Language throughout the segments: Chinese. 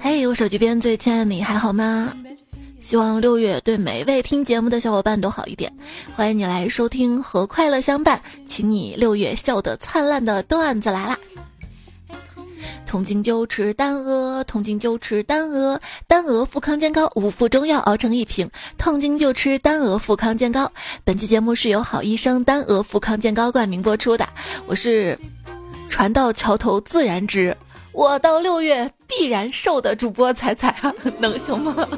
嘿，我手机边最亲爱的你还好吗？希望六月对每一位听节目的小伙伴都好一点。欢迎你来收听和快乐相伴，请你六月笑得灿烂的段子来啦！痛经就吃丹鹅，痛经就吃丹鹅，丹鹅富康健膏，五副中药熬成一瓶，痛经就吃丹鹅富康健膏。本期节目是由好医生丹鹅富康健膏冠名播出的，我是船到桥头自然直，我到六月必然瘦的主播彩彩啊，能行吗？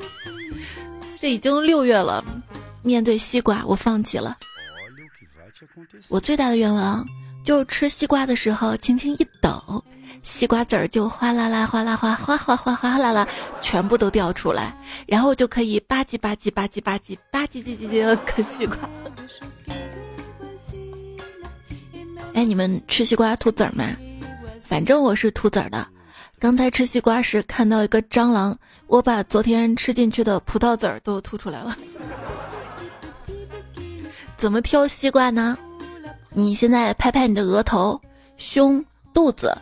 这已经六月了，面对西瓜，我放弃了。我最大的愿望就是吃西瓜的时候，轻轻一抖。西瓜籽儿就哗啦啦、哗啦哗、哗哗哗哗啦啦，全部都掉出来，然后就可以吧唧吧唧吧唧吧唧吧唧唧唧唧啃西瓜。哎，你们吃西瓜吐籽儿吗？反正我是吐籽儿的。刚才吃西瓜时看到一个蟑螂，我把昨天吃进去的葡萄籽儿都吐出来了。怎么挑西瓜呢？你现在拍拍你的额头、胸、肚子。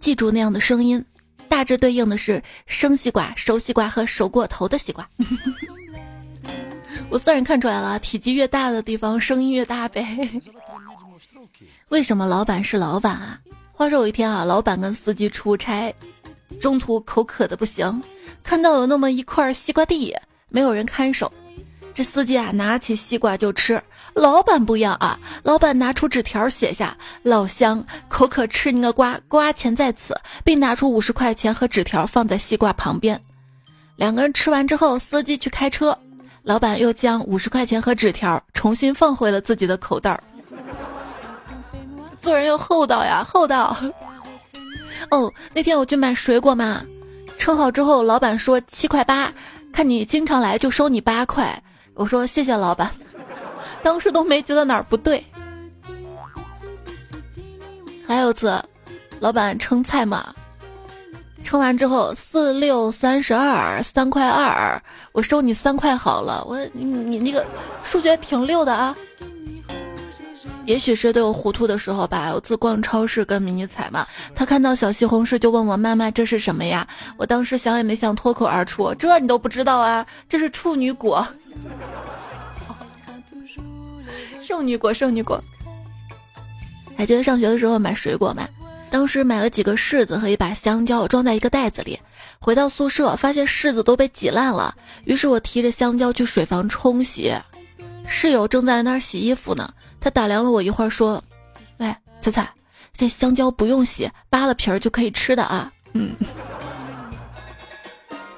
记住那样的声音，大致对应的是生西瓜、熟西瓜和熟过头的西瓜。我算是看出来了，体积越大的地方声音越大呗。为什么老板是老板啊？话说有一天啊，老板跟司机出差，中途口渴的不行，看到有那么一块西瓜地，没有人看守。这司机啊，拿起西瓜就吃。老板不一样啊，老板拿出纸条写下：“老乡，口渴吃你个瓜，瓜钱在此。”并拿出五十块钱和纸条放在西瓜旁边。两个人吃完之后，司机去开车，老板又将五十块钱和纸条重新放回了自己的口袋。做人要厚道呀，厚道。哦，那天我去买水果嘛，称好之后，老板说七块八，看你经常来就收你八块。我说谢谢老板，当时都没觉得哪儿不对。还有次，老板称菜嘛，称完之后四六三十二，三块二，我收你三块好了。我你你那个数学挺溜的啊。也许是对我糊涂的时候吧。有次逛超市跟迷你彩嘛，他看到小西红柿就问我妈妈这是什么呀？我当时想也没想脱口而出，这你都不知道啊？这是处女果。圣女果，圣女果。还记得上学的时候买水果吗？当时买了几个柿子和一把香蕉，装在一个袋子里。回到宿舍，发现柿子都被挤烂了。于是我提着香蕉去水房冲洗。室友正在那儿洗衣服呢，他打量了我一会儿，说：“喂，彩彩，这香蕉不用洗，扒了皮儿就可以吃的啊。”嗯。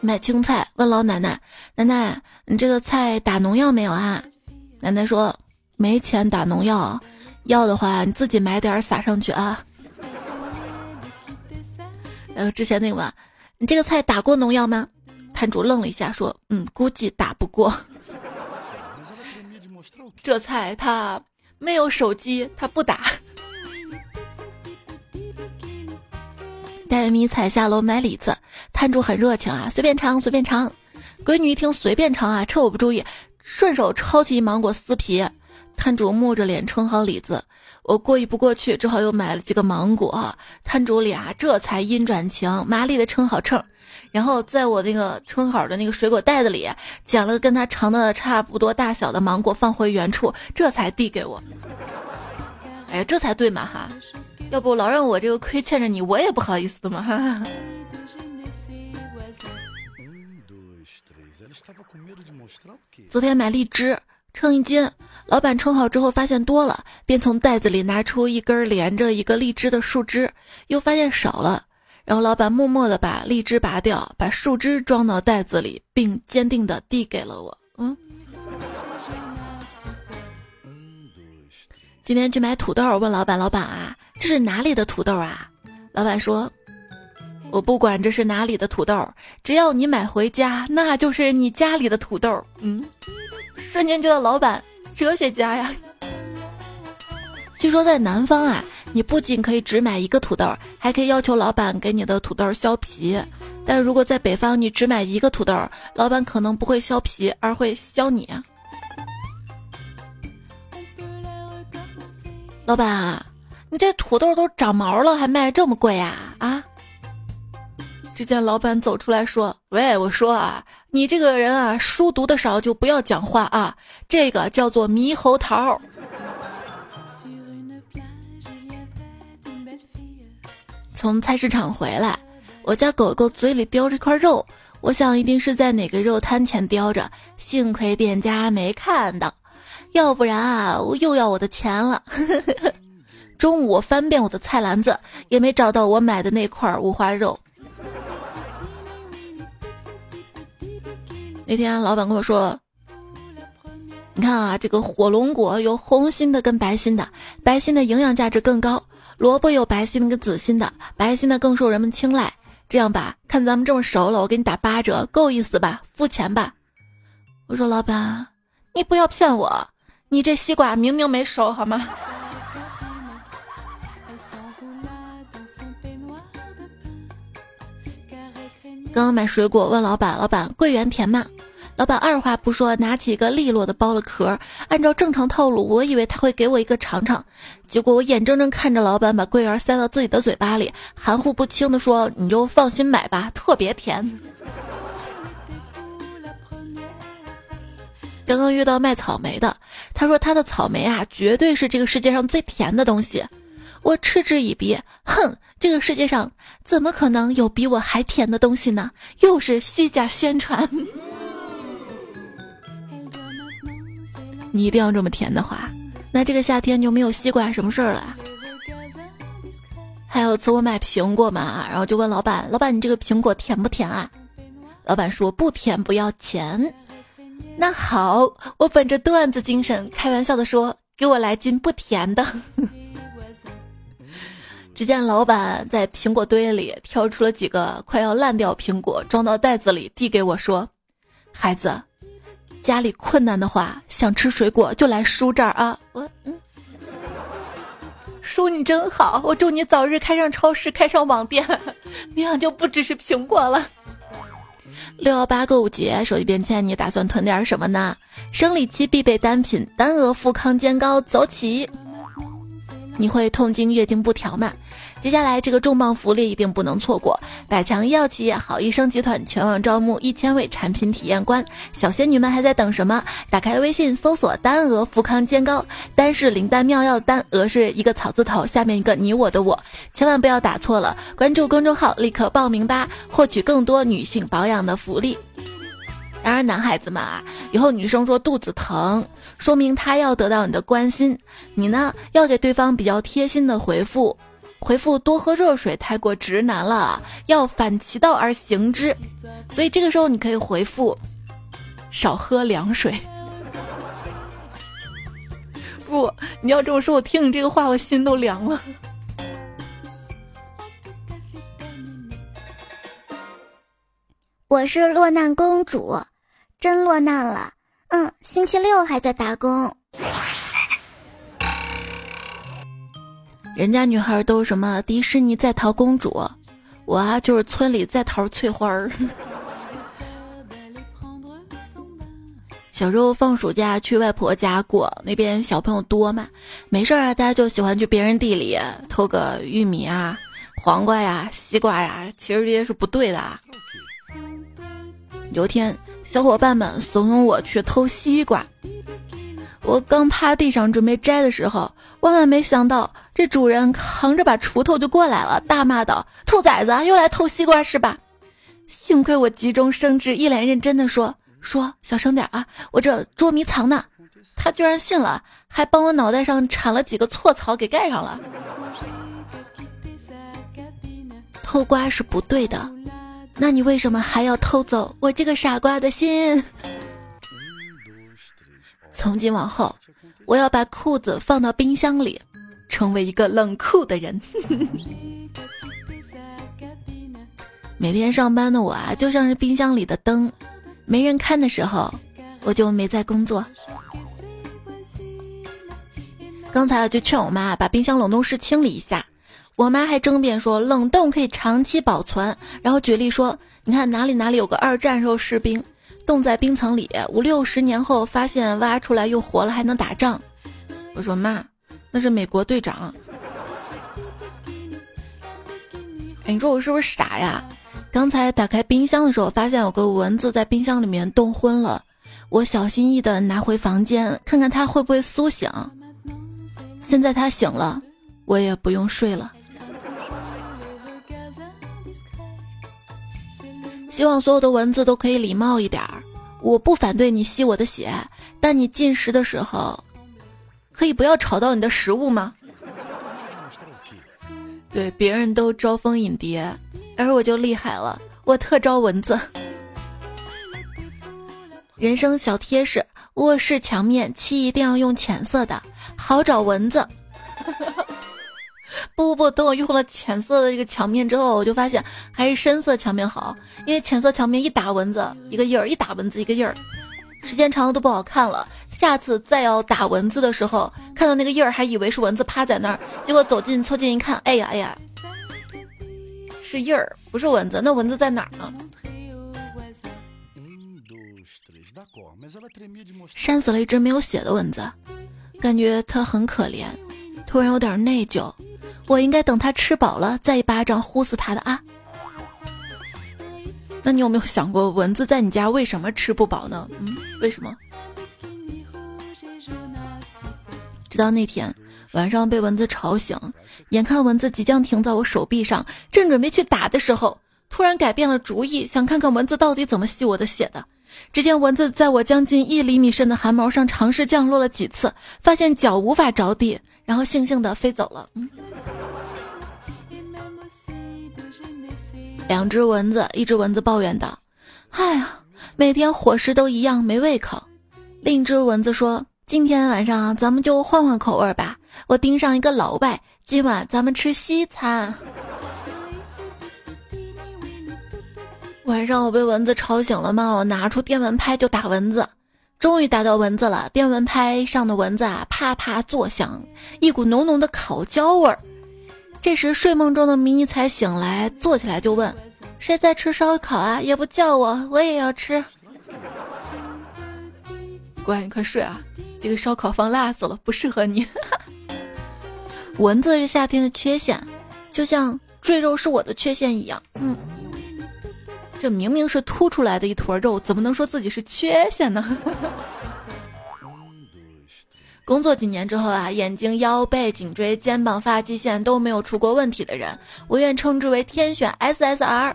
买青菜，问老奶奶：“奶奶，你这个菜打农药没有啊？”奶奶说：“没钱打农药，要的话你自己买点撒上去啊。”呃，之前那个问，你这个菜打过农药吗？摊主愣了一下，说：“嗯，估计打不过。”这菜他没有手机，他不打。带迷彩下楼买李子，摊主很热情啊，随便尝随便尝。闺女一听随便尝啊，趁我不注意，顺手抄起一芒果撕皮。摊主木着脸称好李子，我过意不过去，只好又买了几个芒果。摊主俩这才阴转晴，麻利的称好秤。然后在我那个称好的那个水果袋子里捡了跟它长的差不多大小的芒果，放回原处，这才递给我。哎呀，这才对嘛哈！要不老让我这个亏欠着你，我也不好意思的嘛哈。昨天买荔枝，称一斤，老板称好之后发现多了，便从袋子里拿出一根连着一个荔枝的树枝，又发现少了。然后老板默默地把荔枝拔掉，把树枝装到袋子里，并坚定地递给了我。嗯，今天去买土豆，问老板：“老板啊，这是哪里的土豆啊？”老板说：“我不管这是哪里的土豆，只要你买回家，那就是你家里的土豆。”嗯，瞬间觉得老板哲学家呀。据说在南方啊。你不仅可以只买一个土豆，还可以要求老板给你的土豆削皮。但如果在北方，你只买一个土豆，老板可能不会削皮，而会削你。老板，你这土豆都长毛了，还卖这么贵呀？啊！只见老板走出来说：“喂，我说啊，你这个人啊，书读的少就不要讲话啊，这个叫做猕猴桃。”从菜市场回来，我家狗狗嘴里叼着块肉，我想一定是在哪个肉摊前叼着，幸亏店家没看到，要不然啊，我又要我的钱了。中午我翻遍我的菜篮子，也没找到我买的那块五花肉。那天老板跟我说：“你看啊，这个火龙果有红心的跟白心的，白心的营养价值更高。”萝卜有白心跟紫心的，白心的更受人们青睐。这样吧，看咱们这么熟了，我给你打八折，够意思吧？付钱吧。我说老板，你不要骗我，你这西瓜明明没熟，好吗？刚刚买水果，问老板，老板桂圆甜吗？老板二话不说，拿起一个利落的剥了壳。按照正常套路，我以为他会给我一个尝尝，结果我眼睁睁看着老板把桂圆塞到自己的嘴巴里，含糊不清的说：“你就放心买吧，特别甜。”刚刚遇到卖草莓的，他说他的草莓啊，绝对是这个世界上最甜的东西。我嗤之以鼻，哼，这个世界上怎么可能有比我还甜的东西呢？又是虚假宣传。你一定要这么甜的话，那这个夏天就没有西瓜什么事儿了。还有次我买苹果嘛，然后就问老板：“老板，你这个苹果甜不甜啊？”老板说：“不甜不要钱。”那好，我本着段子精神，开玩笑的说：“给我来斤不甜的。”只见老板在苹果堆里挑出了几个快要烂掉苹果，装到袋子里，递给我说：“孩子。”家里困难的话，想吃水果就来叔这儿啊！我嗯，叔你真好，我祝你早日开上超市，开上网店，那样就不只是苹果了。六幺八购物节，手机便签，你打算囤点什么呢？生理期必备单品，单额富康健膏，走起！你会痛经、月经不调吗？接下来这个重磅福利一定不能错过！百强医药企业好医生集团全网招募一千位产品体验官，小仙女们还在等什么？打开微信搜索“丹鹅富康健膏”，丹是灵丹妙药的丹，鹅是一个草字头，下面一个你我的我，千万不要打错了！关注公众号立刻报名吧，获取更多女性保养的福利。当然，男孩子嘛，以后女生说肚子疼，说明她要得到你的关心，你呢要给对方比较贴心的回复。回复多喝热水太过直男了，要反其道而行之。所以这个时候你可以回复少喝凉水。不，你要这么说，我听你这个话，我心都凉了。我是落难公主，真落难了。嗯，星期六还在打工。人家女孩都什么迪士尼在逃公主，我啊就是村里在逃翠花儿。小时候放暑假去外婆家过，那边小朋友多嘛，没事儿啊，大家就喜欢去别人地里偷个玉米啊、黄瓜呀、西瓜呀，其实这些是不对的。啊。有天，小伙伴们怂恿我去偷西瓜。我刚趴地上准备摘的时候，万万没想到，这主人扛着把锄头就过来了，大骂道：“兔崽子，又来偷西瓜是吧？”幸亏我急中生智，一脸认真的说：“说小声点啊，我这捉迷藏呢。”他居然信了，还帮我脑袋上铲了几个错草给盖上了。偷瓜是不对的，那你为什么还要偷走我这个傻瓜的心？从今往后，我要把裤子放到冰箱里，成为一个冷酷的人。每天上班的我啊，就像是冰箱里的灯，没人看的时候，我就没在工作。刚才就劝我妈把冰箱冷冻室清理一下，我妈还争辩说冷冻可以长期保存，然后举例说，你看哪里哪里有个二战时候士兵。冻在冰层里五六十年后，发现挖出来又活了，还能打仗。我说妈，那是美国队长。哎，你说我是不是傻呀？刚才打开冰箱的时候，发现有个蚊子在冰箱里面冻昏了。我小心翼翼的拿回房间，看看它会不会苏醒。现在它醒了，我也不用睡了。希望所有的蚊子都可以礼貌一点儿。我不反对你吸我的血，但你进食的时候，可以不要吵到你的食物吗？对，别人都招蜂引蝶，而我就厉害了，我特招蚊子。人生小贴士：卧室墙面漆一定要用浅色的，好找蚊子。不不不，等我用了浅色的这个墙面之后，我就发现还是深色墙面好，因为浅色墙面一打蚊子一个印儿，一打蚊子一个印儿，时间长了都不好看了。下次再要打蚊子的时候，看到那个印儿，还以为是蚊子趴在那儿，结果走近凑近一看，哎呀哎呀，是印儿，不是蚊子。那蚊子在哪儿呢？扇死了一只没有血的蚊子，感觉它很可怜，突然有点内疚。我应该等它吃饱了再一巴掌呼死它的啊！那你有没有想过，蚊子在你家为什么吃不饱呢？嗯，为什么？直到那天晚上被蚊子吵醒，眼看蚊子即将停在我手臂上，正准备去打的时候，突然改变了主意，想看看蚊子到底怎么吸我的血的。只见蚊子在我将近一厘米深的汗毛上尝试降落了几次，发现脚无法着地，然后悻悻地飞走了。嗯，两只蚊子，一只蚊子抱怨道：“哎呀，每天伙食都一样，没胃口。”另一只蚊子说。今天晚上咱们就换换口味吧，我盯上一个老外，今晚咱们吃西餐。晚上我被蚊子吵醒了嘛，我拿出电蚊拍就打蚊子，终于打到蚊子了。电蚊拍上的蚊子啊，啪啪作响，一股浓浓的烤焦味儿。这时睡梦中的迷你才醒来，坐起来就问：“谁在吃烧烤啊？也不叫我，我也要吃。”乖，你快睡啊。这个烧烤放辣死了，不适合你。蚊子是夏天的缺陷，就像赘肉是我的缺陷一样。嗯，这明明是凸出来的一坨肉，怎么能说自己是缺陷呢？工作几年之后啊，眼睛、腰背、颈椎、肩膀、发际线都没有出过问题的人，我愿称之为天选 SSR。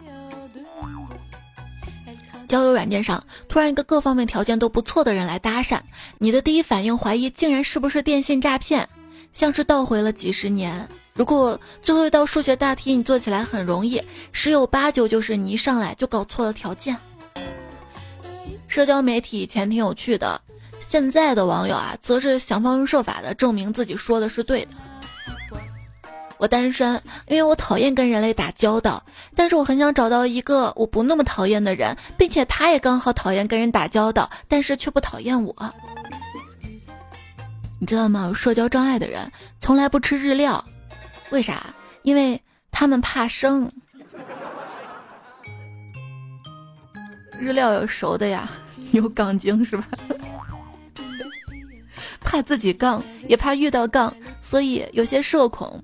交友软件上，突然一个各方面条件都不错的人来搭讪，你的第一反应怀疑竟然是不是电信诈骗，像是倒回了几十年。如果最后一道数学大题你做起来很容易，十有八九就是你一上来就搞错了条件。社交媒体以前挺有趣的，现在的网友啊，则是想方设法的证明自己说的是对的。我单身，因为我讨厌跟人类打交道，但是我很想找到一个我不那么讨厌的人，并且他也刚好讨厌跟人打交道，但是却不讨厌我。你知道吗？有社交障碍的人从来不吃日料，为啥？因为他们怕生。日料有熟的呀，有杠精是吧？怕自己杠，也怕遇到杠，所以有些社恐。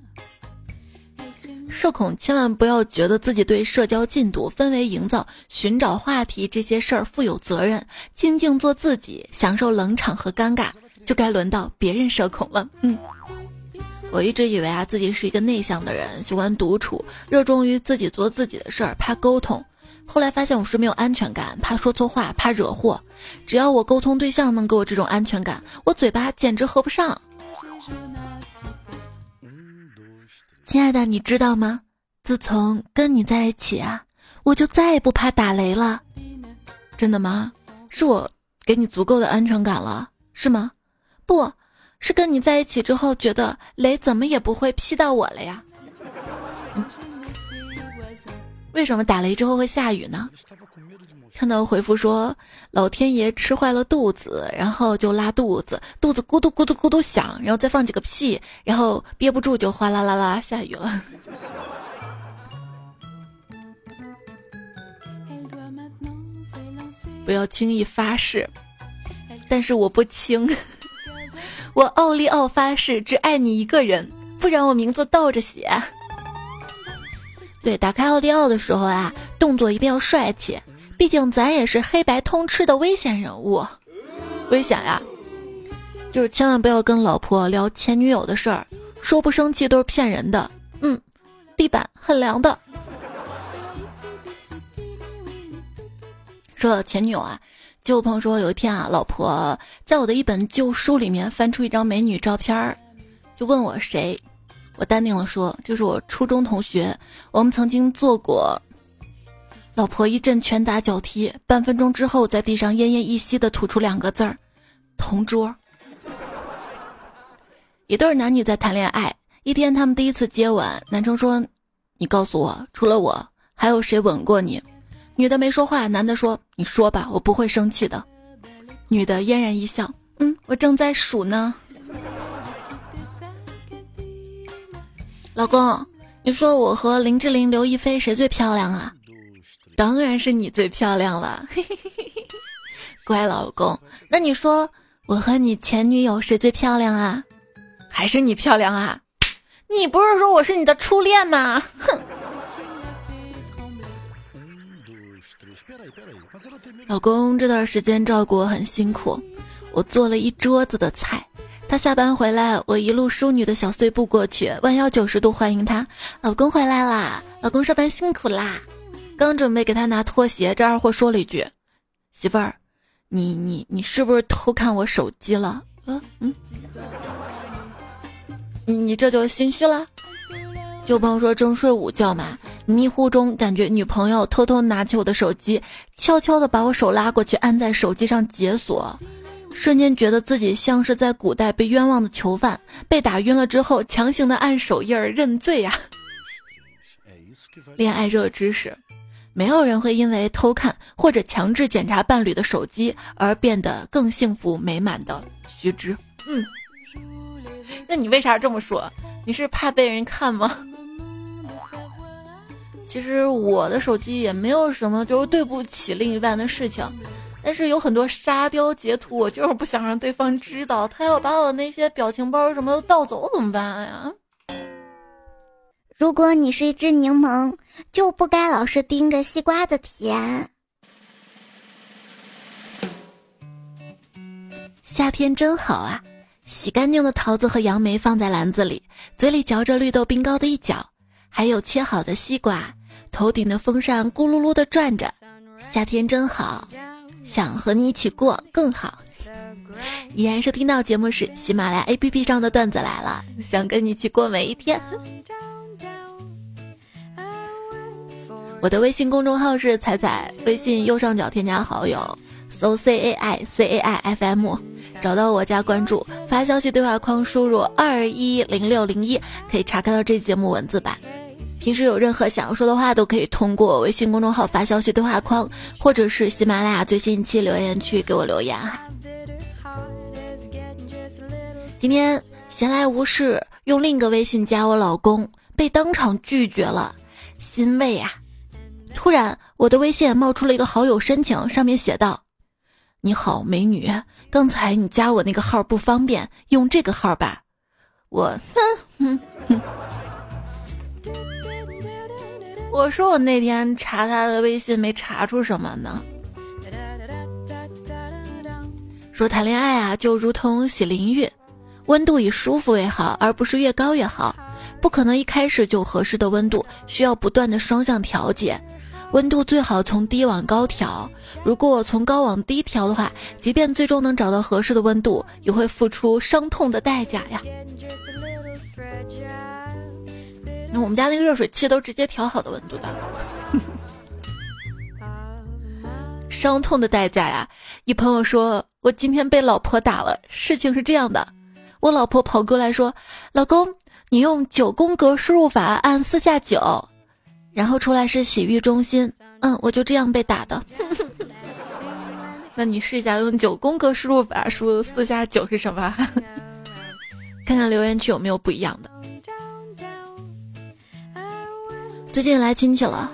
社恐千万不要觉得自己对社交进度、氛围营造、寻找话题这些事儿负有责任，静静做自己，享受冷场和尴尬，就该轮到别人社恐了。嗯，我一直以为啊自己是一个内向的人，喜欢独处，热衷于自己做自己的事儿，怕沟通。后来发现我是没有安全感，怕说错话，怕惹祸。只要我沟通对象能给我这种安全感，我嘴巴简直合不上。亲爱的，你知道吗？自从跟你在一起啊，我就再也不怕打雷了。真的吗？是我给你足够的安全感了，是吗？不是跟你在一起之后，觉得雷怎么也不会劈到我了呀。为什么打雷之后会下雨呢？看到回复说老天爷吃坏了肚子，然后就拉肚子，肚子咕嘟咕嘟咕嘟响，然后再放几个屁，然后憋不住就哗啦啦啦下雨了。不要轻易发誓，但是我不轻，我奥利奥发誓只爱你一个人，不然我名字倒着写。对，打开奥利奥的时候啊。动作一定要帅气，毕竟咱也是黑白通吃的危险人物。危险呀！就是千万不要跟老婆聊前女友的事儿，说不生气都是骗人的。嗯，地板很凉的。说到前女友啊，就有朋友说有一天啊，老婆在我的一本旧书里面翻出一张美女照片儿，就问我谁，我淡定的说这是我初中同学，我们曾经做过。老婆一阵拳打脚踢，半分钟之后在地上奄奄一息的吐出两个字儿：同桌。一对男女在谈恋爱，一天他们第一次接吻，男生说：“你告诉我，除了我，还有谁吻过你？”女的没说话，男的说：“你说吧，我不会生气的。”女的嫣然一笑：“嗯，我正在数呢。”老公，你说我和林志玲、刘亦菲谁最漂亮啊？当然是你最漂亮了，乖老公。那你说我和你前女友谁最漂亮啊？还是你漂亮啊？你不是说我是你的初恋吗？哼！老公这段时间照顾我很辛苦，我做了一桌子的菜。他下班回来，我一路淑女的小碎步过去，弯腰九十度欢迎他。老公回来啦！老公上班辛苦啦！刚准备给他拿拖鞋，这二货说了一句：“媳妇儿，你你你是不是偷看我手机了？”嗯嗯，你你这就心虚了。就朋友说正睡午觉嘛，迷糊中感觉女朋友偷偷拿起我的手机，悄悄的把我手拉过去按在手机上解锁，瞬间觉得自己像是在古代被冤枉的囚犯，被打晕了之后强行的按手印儿认罪呀。恋爱热知识。没有人会因为偷看或者强制检查伴侣的手机而变得更幸福美满的。须知，嗯，那你为啥这么说？你是怕被人看吗？其实我的手机也没有什么，就是对不起另一半的事情，但是有很多沙雕截图，我就是不想让对方知道。他要把我那些表情包什么的盗走怎么办呀？如果你是一只柠檬，就不该老是盯着西瓜的甜。夏天真好啊！洗干净的桃子和杨梅放在篮子里，嘴里嚼着绿豆冰糕的一角，还有切好的西瓜。头顶的风扇咕噜噜的转着，夏天真好，想和你一起过更好。依然是听到节目是喜马拉雅 APP 上的段子来了，想跟你一起过每一天。我的微信公众号是彩彩，微信右上角添加好友，搜 C A I C A I F M，找到我加关注，发消息对话框输入二一零六零一，可以查看到这节目文字版。平时有任何想要说的话，都可以通过微信公众号发消息对话框，或者是喜马拉雅最新一期留言区给我留言哈。今天闲来无事，用另一个微信加我老公，被当场拒绝了，欣慰呀。突然，我的微信冒出了一个好友申请，上面写道：“你好，美女，刚才你加我那个号不方便，用这个号吧。”我哼哼哼，我说我那天查他的微信没查出什么呢？说谈恋爱啊，就如同洗淋浴，温度以舒服为好，而不是越高越好。不可能一开始就合适的温度，需要不断的双向调节。温度最好从低往高调，如果从高往低调的话，即便最终能找到合适的温度，也会付出伤痛的代价呀。那我们家那个热水器都直接调好的温度的，伤痛的代价呀！一朋友说，我今天被老婆打了。事情是这样的，我老婆跑过来说：“老公，你用九宫格输入法按四下九。”然后出来是洗浴中心，嗯，我就这样被打的。那你试一下用九宫格输入法输四下九是什么？看看留言区有没有不一样的。最近来亲戚了，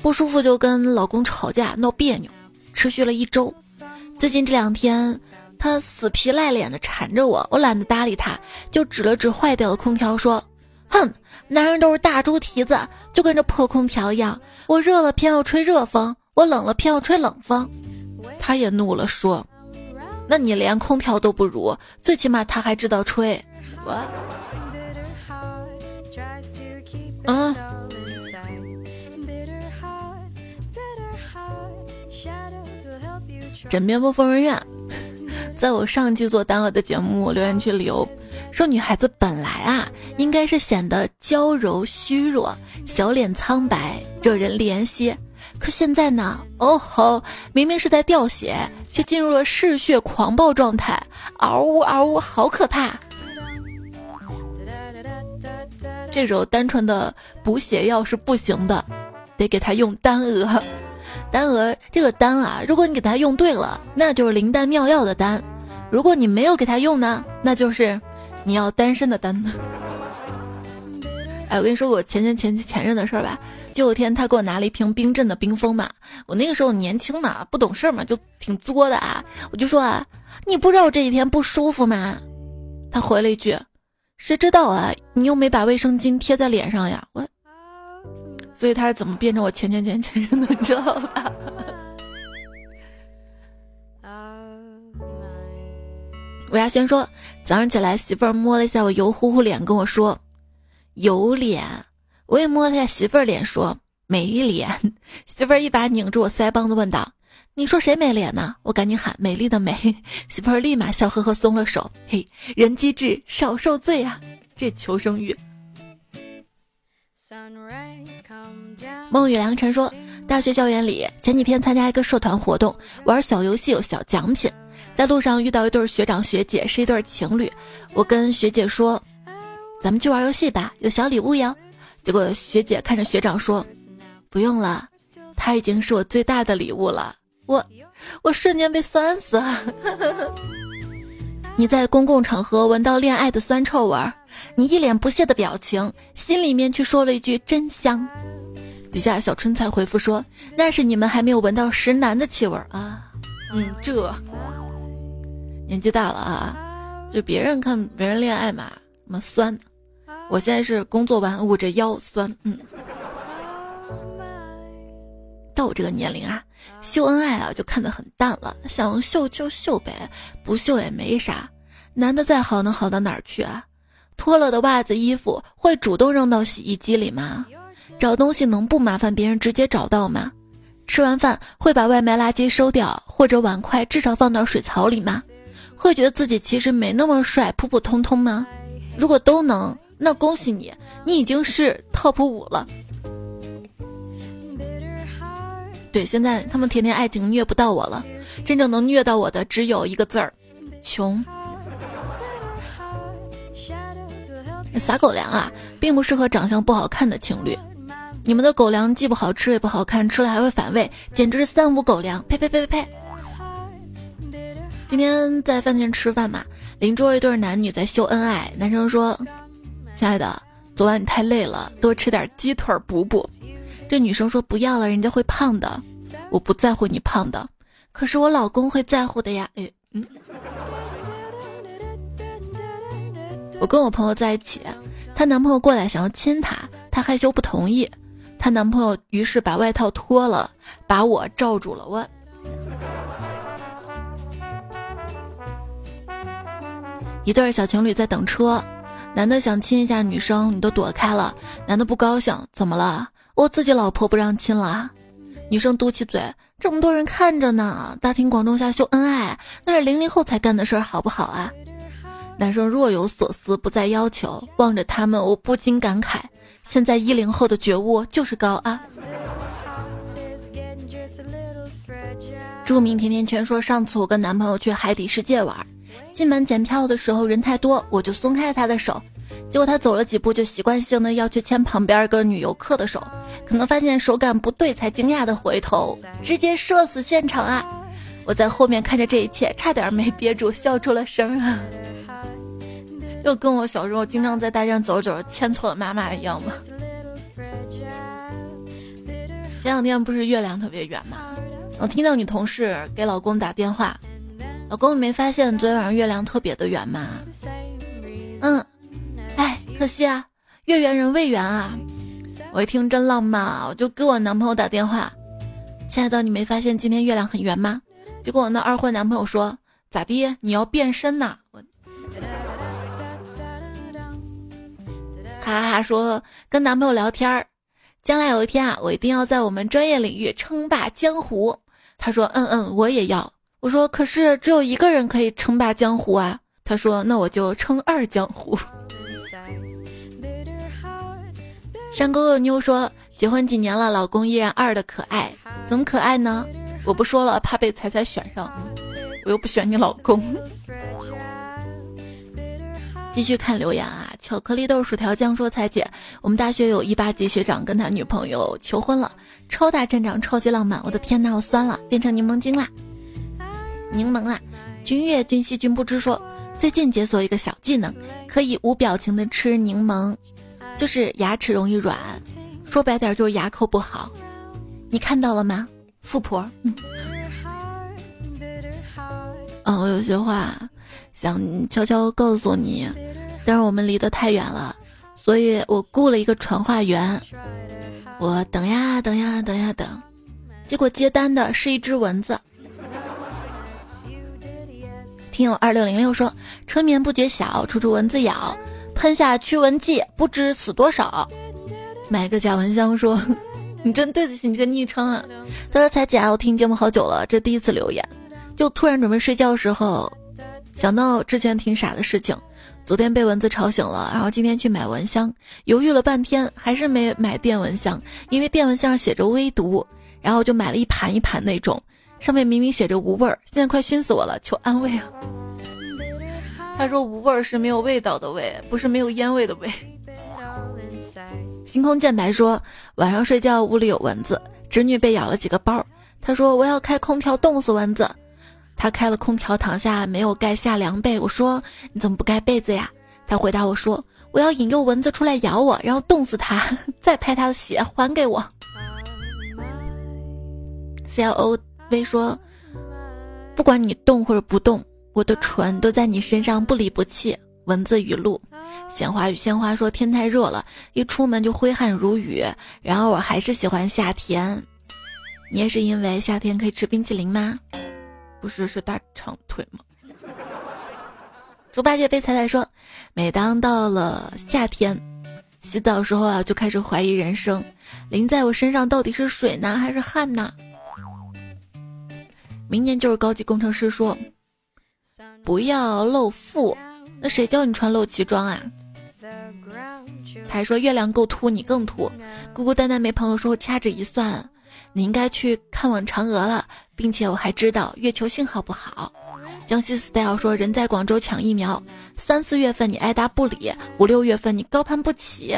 不舒服就跟老公吵架闹别扭，持续了一周。最近这两天，他死皮赖脸的缠着我，我懒得搭理他，就指了指坏掉的空调说：“哼，男人都是大猪蹄子，就跟这破空调一样，我热了偏要吹热风，我冷了偏要吹冷风。他也怒了，说：“那你连空调都不如，最起码他还知道吹。”我，嗯。枕边风疯人院，在我上季做单额的节目留言区留说，女孩子本来啊应该是显得娇柔虚弱，小脸苍白，惹人怜惜。可现在呢，哦吼，明明是在掉血，却进入了嗜血狂暴状态，嗷呜嗷呜，好可怕！这种单纯的补血药是不行的，得给他用丹鹅。丹娥这个丹啊，如果你给它用对了，那就是灵丹妙药的丹；如果你没有给它用呢，那就是你要单身的单。哎，我跟你说我前前前前任的事儿吧，就有天他给我拿了一瓶冰镇的冰峰嘛，我那个时候年轻嘛，不懂事儿嘛，就挺作的啊，我就说啊，你不知道我这几天不舒服吗？他回了一句，谁知道啊，你又没把卫生巾贴在脸上呀，我。所以他是怎么变成我前前前前任的，你知道吧？吴亚轩说，早上起来媳妇儿摸了一下我油乎乎脸，跟我说有脸。我也摸了一下媳妇儿脸，说没脸。媳妇儿一把拧住我腮帮子，问道：“你说谁没脸呢？”我赶紧喊：“美丽的美。”媳妇儿立马笑呵呵松了手。嘿，人机智少受罪啊，这求生欲。Sunray 梦雨良辰说，大学校园里前几天参加一个社团活动，玩小游戏有小奖品，在路上遇到一对学长学姐，是一对情侣。我跟学姐说：“咱们去玩游戏吧，有小礼物哟。”结果学姐看着学长说：“不用了，他已经是我最大的礼物了。”我我瞬间被酸死了。你在公共场合闻到恋爱的酸臭味儿。你一脸不屑的表情，心里面却说了一句“真香”。底下小春菜回复说：“那是你们还没有闻到石楠的气味啊。”嗯，这年纪大了啊，就别人看别人恋爱嘛，那么酸。我现在是工作完捂着腰酸。嗯，到我这个年龄啊，秀恩爱啊就看得很淡了，想秀就秀呗，不秀也没啥。男的再好能好到哪儿去啊？脱了的袜子、衣服会主动扔到洗衣机里吗？找东西能不麻烦别人直接找到吗？吃完饭会把外卖垃圾收掉，或者碗筷至少放到水槽里吗？会觉得自己其实没那么帅，普普通通吗？如果都能，那恭喜你，你已经是 top 五了。对，现在他们甜甜爱情虐不到我了，真正能虐到我的只有一个字儿：穷。撒狗粮啊，并不适合长相不好看的情侣。你们的狗粮既不好吃也不好看，吃了还会反胃，简直是三无狗粮！呸呸呸呸呸！今天在饭店吃饭嘛，邻桌一对男女在秀恩爱。男生说：“亲爱的，昨晚你太累了，多吃点鸡腿补补。”这女生说：“不要了，人家会胖的。”我不在乎你胖的，可是我老公会在乎的呀。哎，嗯。我跟我朋友在一起，她男朋友过来想要亲她，她害羞不同意，她男朋友于是把外套脱了，把我罩住了。我一对小情侣在等车，男的想亲一下女生，你都躲开了，男的不高兴，怎么了？我自己老婆不让亲了。女生嘟起嘴，这么多人看着呢，大庭广众下秀恩爱，那是零零后才干的事儿，好不好啊？男生若有所思，不再要求。望着他们，我不禁感慨：现在一零后的觉悟就是高啊！著名甜甜圈说：上次我跟男朋友去海底世界玩，进门检票的时候人太多，我就松开了他的手，结果他走了几步就习惯性的要去牵旁边一个女游客的手，可能发现手感不对，才惊讶的回头，直接社死现场啊！我在后面看着这一切，差点没憋住笑出了声啊！就跟我小时候经常在大街上走走牵错了妈妈一样吗？前两天不是月亮特别圆吗？我听到女同事给老公打电话，老公你没发现昨天晚上月亮特别的圆吗？嗯，哎，可惜啊，月圆人未圆啊！我一听真浪漫啊，我就给我男朋友打电话，亲爱的，你没发现今天月亮很圆吗？结果我那二婚男朋友说，咋的？你要变身呐？我哈哈哈说跟男朋友聊天儿，将来有一天啊，我一定要在我们专业领域称霸江湖。他说嗯嗯，我也要。我说可是只有一个人可以称霸江湖啊。他说那我就称二江湖。山沟沟妞说：“结婚几年了，老公依然二的可爱，怎么可爱呢？我不说了，怕被彩彩选上，我又不选你老公。”继续看留言啊！巧克力豆薯条酱说：“彩姐，我们大学有一八级学长跟他女朋友求婚了，超大阵仗，超级浪漫。我的天呐，我酸了，变成柠檬精啦，柠檬啦！”君越君兮君不知说：“最近解锁一个小技能，可以无表情的吃柠檬。”就是牙齿容易软，说白点就是牙口不好。你看到了吗，富婆？嗯，我有些话想悄悄告诉你，但是我们离得太远了，所以我雇了一个传话员。我等呀等呀等呀等，结果接单的是一只蚊子。听友二六零六说，春眠不觉晓，处处蚊子咬。喷下驱蚊剂，不知死多少。买个假蚊香说：“ 你真对得起你这个昵称啊！”他说：“彩姐，我听节目好久了，这第一次留言，就突然准备睡觉的时候，想到之前挺傻的事情。昨天被蚊子吵醒了，然后今天去买蚊香，犹豫了半天，还是没买电蚊香，因为电蚊香写着微毒，然后就买了一盘一盘那种，上面明明写着无味儿，现在快熏死我了，求安慰啊！”他说无味儿是没有味道的味，不是没有烟味的味。星空见白说晚上睡觉屋里有蚊子，侄女被咬了几个包。他说我要开空调冻死蚊子。他开了空调躺下没有盖夏凉被。我说你怎么不盖被子呀？他回答我说我要引诱蚊子出来咬我，然后冻死它，再拍他的血还给我。C L O V 说不管你动或者不动。我的唇都在你身上不离不弃。文字语录：鲜花与鲜花说天太热了，一出门就挥汗如雨。然而我还是喜欢夏天。你也是因为夏天可以吃冰淇淋吗？不是，是大长腿吗？猪八戒被彩彩说，每当到了夏天，洗澡时候啊，就开始怀疑人生，淋在我身上到底是水呢还是汗呢？明年就是高级工程师说。不要露腹，那谁叫你穿露脐装啊？他还说月亮够秃，你更秃。孤孤单单没朋友说，掐指一算，你应该去看望嫦娥了，并且我还知道月球信号不好。江西 style 说人在广州抢疫苗，三四月份你爱答不理，五六月份你高攀不起。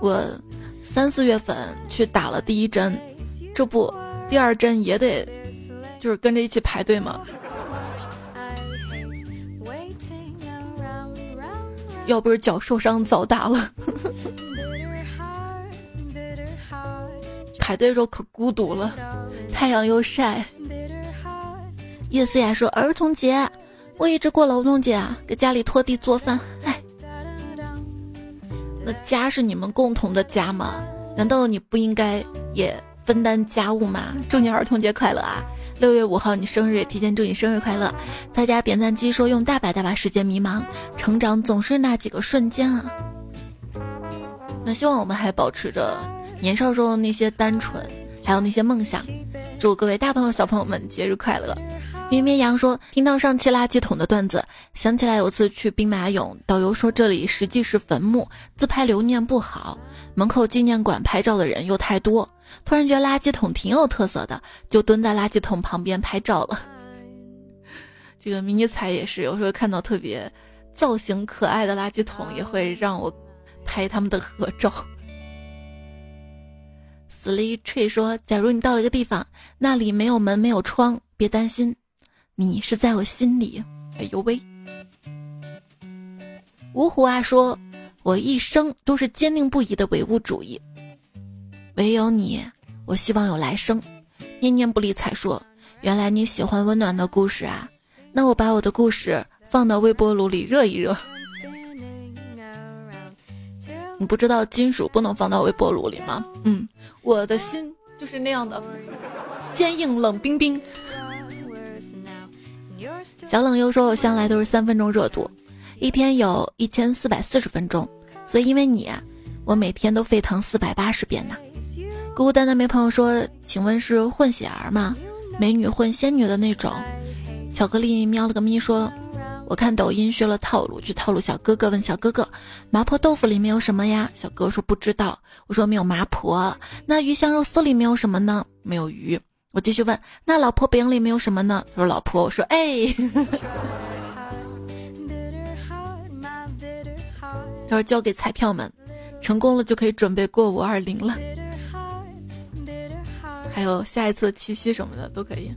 我三四月份去打了第一针，这不第二针也得。就是跟着一起排队吗，要不是脚受伤早打了。排队时候可孤独了，太阳又晒。叶思雅说：“儿童节，我一直过劳动节啊，给家里拖地做饭。哎，那家是你们共同的家吗？难道你不应该也分担家务吗？祝你儿童节快乐啊！”六月五号，你生日，提前祝你生日快乐！大家点赞机说用大把大把时间迷茫，成长总是那几个瞬间啊。那希望我们还保持着年少时候的那些单纯，还有那些梦想。祝各位大朋友小朋友们节日快乐！绵绵羊说：“听到上期垃圾桶的段子，想起来有次去兵马俑，导游说这里实际是坟墓，自拍留念不好。门口纪念馆拍照的人又太多，突然觉得垃圾桶挺有特色的，就蹲在垃圾桶旁边拍照了。这个迷你彩也是，有时候看到特别造型可爱的垃圾桶，也会让我拍他们的合照。” Sleep Tree 说：“假如你到了一个地方，那里没有门，没有窗，别担心。”你是在我心里，哎呦喂！芜湖啊说，我一生都是坚定不移的唯物主义，唯有你，我希望有来生。念念不离才说，原来你喜欢温暖的故事啊，那我把我的故事放到微波炉里热一热。你不知道金属不能放到微波炉里吗？嗯，我的心就是那样的坚硬冷冰冰。小冷又说：“我向来都是三分钟热度，一天有一千四百四十分钟，所以因为你，我每天都沸腾四百八十遍呢。”孤孤单单没朋友说：“请问是混血儿吗？美女混仙女的那种？”巧克力喵了个咪说：“我看抖音学了套路，去套路小哥哥，问小哥哥，麻婆豆腐里面有什么呀？小哥说不知道。我说没有麻婆。那鱼香肉丝里面有什么呢？没有鱼。我继续问，那老婆饼里面有什么呢？他说老婆。我说哎。他说交给彩票们，成功了就可以准备过五二零了。”还有下一次七夕什么的都可以。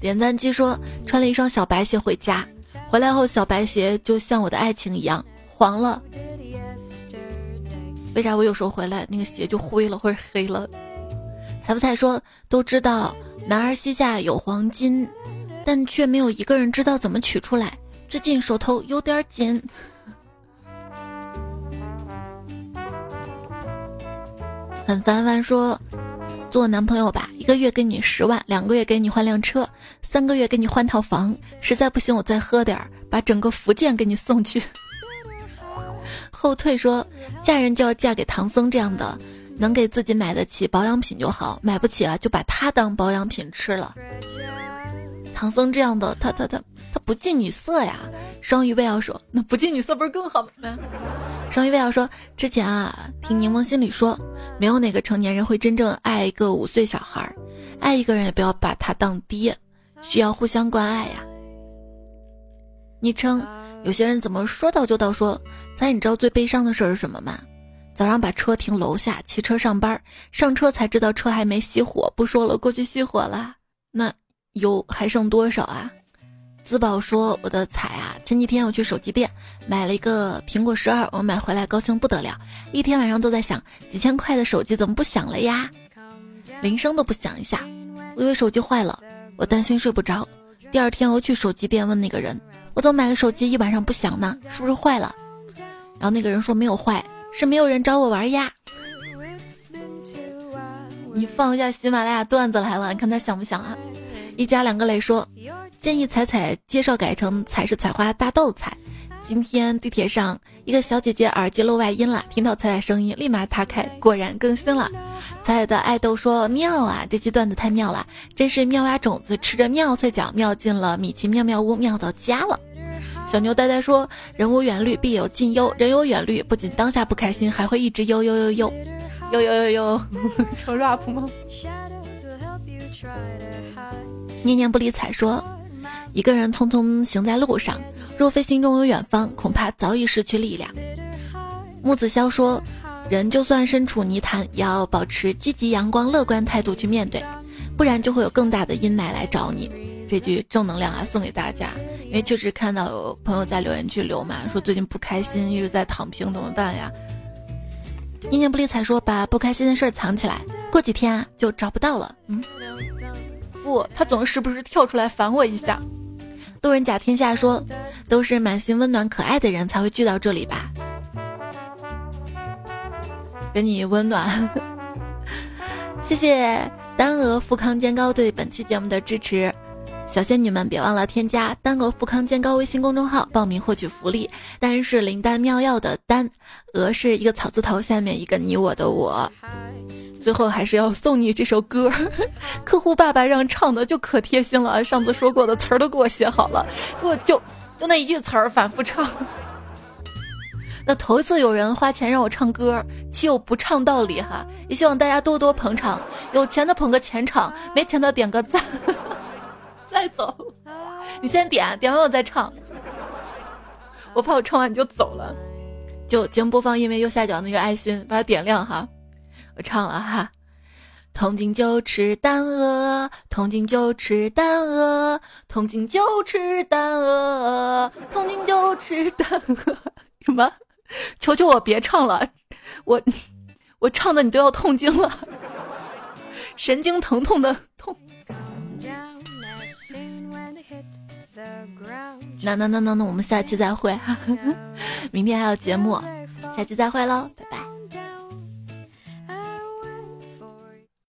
点赞机说穿了一双小白鞋回家，回来后小白鞋就像我的爱情一样黄了。为啥我有时候回来那个鞋就灰了或者黑了？彩不彩说都知道男儿膝下有黄金，但却没有一个人知道怎么取出来。最近手头有点紧。很烦烦说。做男朋友吧，一个月给你十万，两个月给你换辆车，三个月给你换套房，实在不行我再喝点儿，把整个福建给你送去。后退说，嫁人就要嫁给唐僧这样的，能给自己买得起保养品就好，买不起啊就把他当保养品吃了。唐僧这样的，他他他他不近女色呀。双鱼未要说，那不近女色不是更好吗？双鱼未要说，之前啊，听柠檬心里说，没有哪个成年人会真正爱一个五岁小孩，爱一个人也不要把他当爹，需要互相关爱呀。昵称有些人怎么说到就到说，猜你知道最悲伤的事是什么吗？早上把车停楼下，骑车上班，上车才知道车还没熄火，不说了，过去熄火了，那。有还剩多少啊？自宝说：“我的彩啊，前几天我去手机店买了一个苹果十二，我买回来高兴不得了，一天晚上都在想，几千块的手机怎么不响了呀？铃声都不响一下，我以为手机坏了，我担心睡不着。第二天我去手机店问那个人，我怎么买个手机一晚上不响呢？是不是坏了？然后那个人说没有坏，是没有人找我玩呀。你放一下喜马拉雅段子来了，你看他响不响啊？”一家两个雷说：“建议彩彩介绍改成彩是采花大豆彩。”今天地铁上一个小姐姐耳机漏外音了，听到彩彩声音立马打开，果然更新了。彩彩的爱豆说：“妙啊，这期段子太妙了，真是妙蛙种子吃着妙脆角，妙进了米奇妙妙屋，妙到家了。”小牛呆呆说：“人无远虑，必有近忧。人有远虑，不仅当下不开心，还会一直忧忧忧忧忧忧忧忧。” 唱 rap 吗？念念不理睬说：“一个人匆匆行在路上，若非心中有远方，恐怕早已失去力量。”木子潇说：“人就算身处泥潭，也要保持积极、阳光、乐观态度去面对，不然就会有更大的阴霾来找你。”这句正能量啊，送给大家。因为确实看到有朋友在留言区留嘛，说最近不开心，一直在躺平，怎么办呀？念念不理睬说：“把不开心的事儿藏起来，过几天啊就找不到了。”嗯。不，他总是时不时跳出来烦我一下。路人甲天下说，都是满心温暖可爱的人才会聚到这里吧？给你温暖。谢谢丹鹅富康健膏对本期节目的支持。小仙女们别忘了添加丹鹅富康健膏微信公众号报名获取福利。丹是灵丹妙药的丹，鹅是一个草字头下面一个你我的我。最后还是要送你这首歌，客户爸爸让唱的就可贴心了。上次说过的词儿都给我写好了，我就就那一句词儿反复唱。那头一次有人花钱让我唱歌，岂有不唱道理哈？也希望大家多多捧场，有钱的捧个钱场，没钱的点个赞，再走。你先点，点完我再唱。我怕我唱完你就走了，就节目播放页面右下角那个爱心，把它点亮哈。我唱了哈，痛经就吃丹鹅，痛经就吃丹鹅，痛经就吃丹鹅，痛经就吃丹鹅。什么？求求我别唱了，我我唱的你都要痛经了，神经疼痛的痛。那那那那那，我们下期再会哈，明天还有节目，下期再会喽，拜拜。